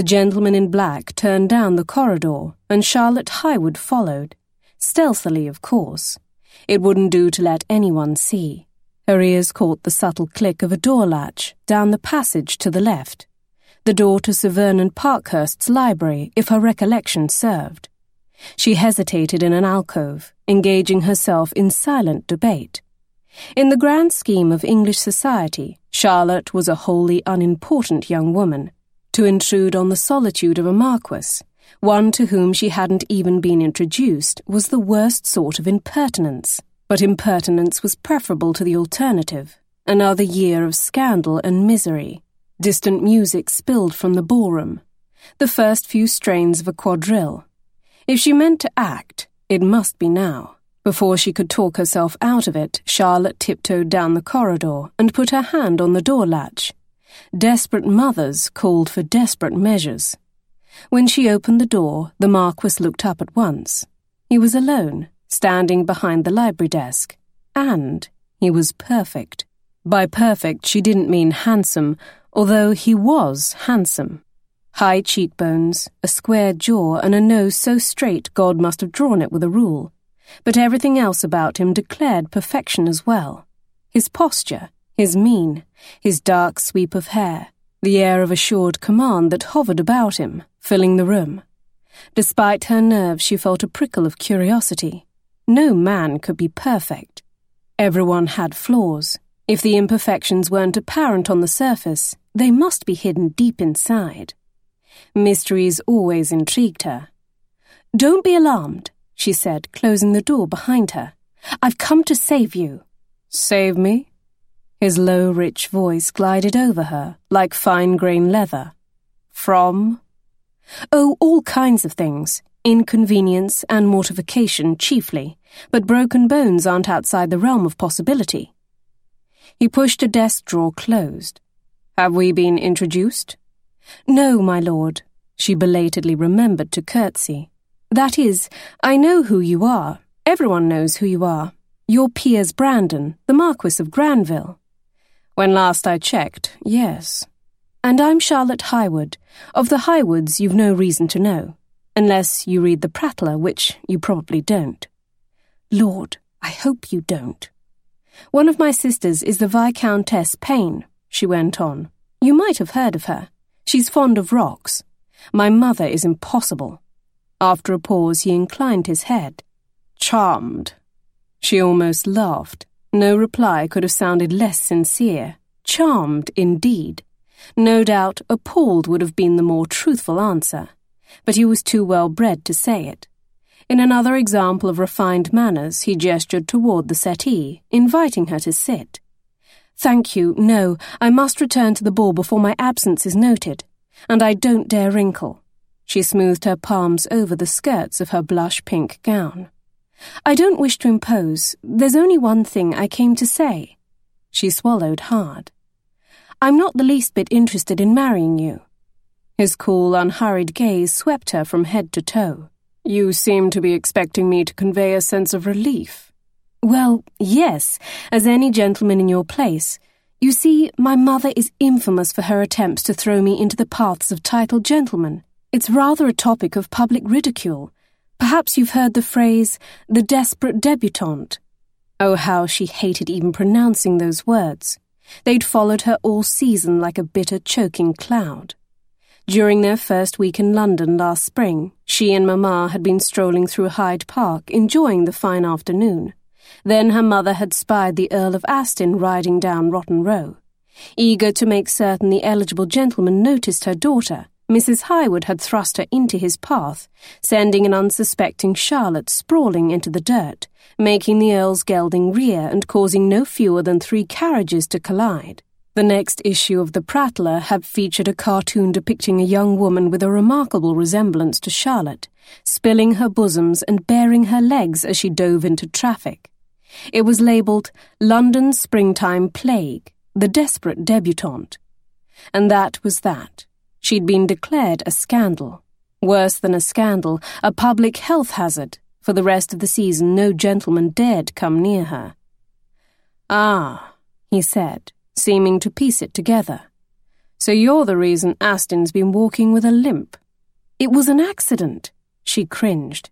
The gentleman in black turned down the corridor, and Charlotte Highwood followed. Stealthily, of course. It wouldn't do to let anyone see. Her ears caught the subtle click of a door latch down the passage to the left. The door to Sir Vernon Parkhurst's library, if her recollection served. She hesitated in an alcove, engaging herself in silent debate. In the grand scheme of English society, Charlotte was a wholly unimportant young woman. To intrude on the solitude of a marquis, one to whom she hadn't even been introduced, was the worst sort of impertinence. But impertinence was preferable to the alternative another year of scandal and misery. Distant music spilled from the ballroom, the first few strains of a quadrille. If she meant to act, it must be now. Before she could talk herself out of it, Charlotte tiptoed down the corridor and put her hand on the door latch. Desperate mothers called for desperate measures. When she opened the door, the Marquis looked up at once. He was alone, standing behind the library desk. And he was perfect. By perfect, she didn't mean handsome, although he was handsome. High cheekbones, a square jaw, and a nose so straight God must have drawn it with a rule but everything else about him declared perfection as well. His posture, his mien, his dark sweep of hair, the air of assured command that hovered about him, filling the room. Despite her nerves, she felt a prickle of curiosity. No man could be perfect. Everyone had flaws. If the imperfections weren't apparent on the surface, they must be hidden deep inside. Mysteries always intrigued her. Don't be alarmed, she said, closing the door behind her. I've come to save you. Save me? His low, rich voice glided over her, like fine grain leather. From? Oh, all kinds of things. Inconvenience and mortification chiefly, but broken bones aren't outside the realm of possibility. He pushed a desk drawer closed. Have we been introduced? No, my lord. She belatedly remembered to curtsy. That is, I know who you are. Everyone knows who you are. You're Piers Brandon, the Marquis of Granville. When last I checked, yes. And I'm Charlotte Highwood. Of the Highwoods, you've no reason to know. Unless you read The Prattler, which you probably don't. Lord, I hope you don't. One of my sisters is the Viscountess Payne, she went on. You might have heard of her. She's fond of rocks. My mother is impossible. After a pause, he inclined his head. Charmed. She almost laughed. No reply could have sounded less sincere. Charmed, indeed. No doubt, appalled would have been the more truthful answer. But he was too well bred to say it. In another example of refined manners, he gestured toward the settee, inviting her to sit. Thank you, no, I must return to the ball before my absence is noted, and I don't dare wrinkle. She smoothed her palms over the skirts of her blush pink gown. I don't wish to impose. There's only one thing I came to say. She swallowed hard. I'm not the least bit interested in marrying you. His cool, unhurried gaze swept her from head to toe. You seem to be expecting me to convey a sense of relief. Well, yes, as any gentleman in your place. You see, my mother is infamous for her attempts to throw me into the paths of titled gentlemen. It's rather a topic of public ridicule. Perhaps you've heard the phrase, the desperate debutante. Oh, how she hated even pronouncing those words. They'd followed her all season like a bitter, choking cloud. During their first week in London last spring, she and Mamma had been strolling through Hyde Park, enjoying the fine afternoon. Then her mother had spied the Earl of Aston riding down Rotten Row. Eager to make certain the eligible gentleman noticed her daughter, Mrs. Highwood had thrust her into his path, sending an unsuspecting Charlotte sprawling into the dirt, making the Earl's gelding rear and causing no fewer than three carriages to collide. The next issue of The Prattler had featured a cartoon depicting a young woman with a remarkable resemblance to Charlotte, spilling her bosoms and baring her legs as she dove into traffic. It was labelled London Springtime Plague, the Desperate Debutante. And that was that. She'd been declared a scandal. Worse than a scandal, a public health hazard. For the rest of the season, no gentleman dared come near her. Ah, he said, seeming to piece it together. So you're the reason Aston's been walking with a limp. It was an accident. She cringed.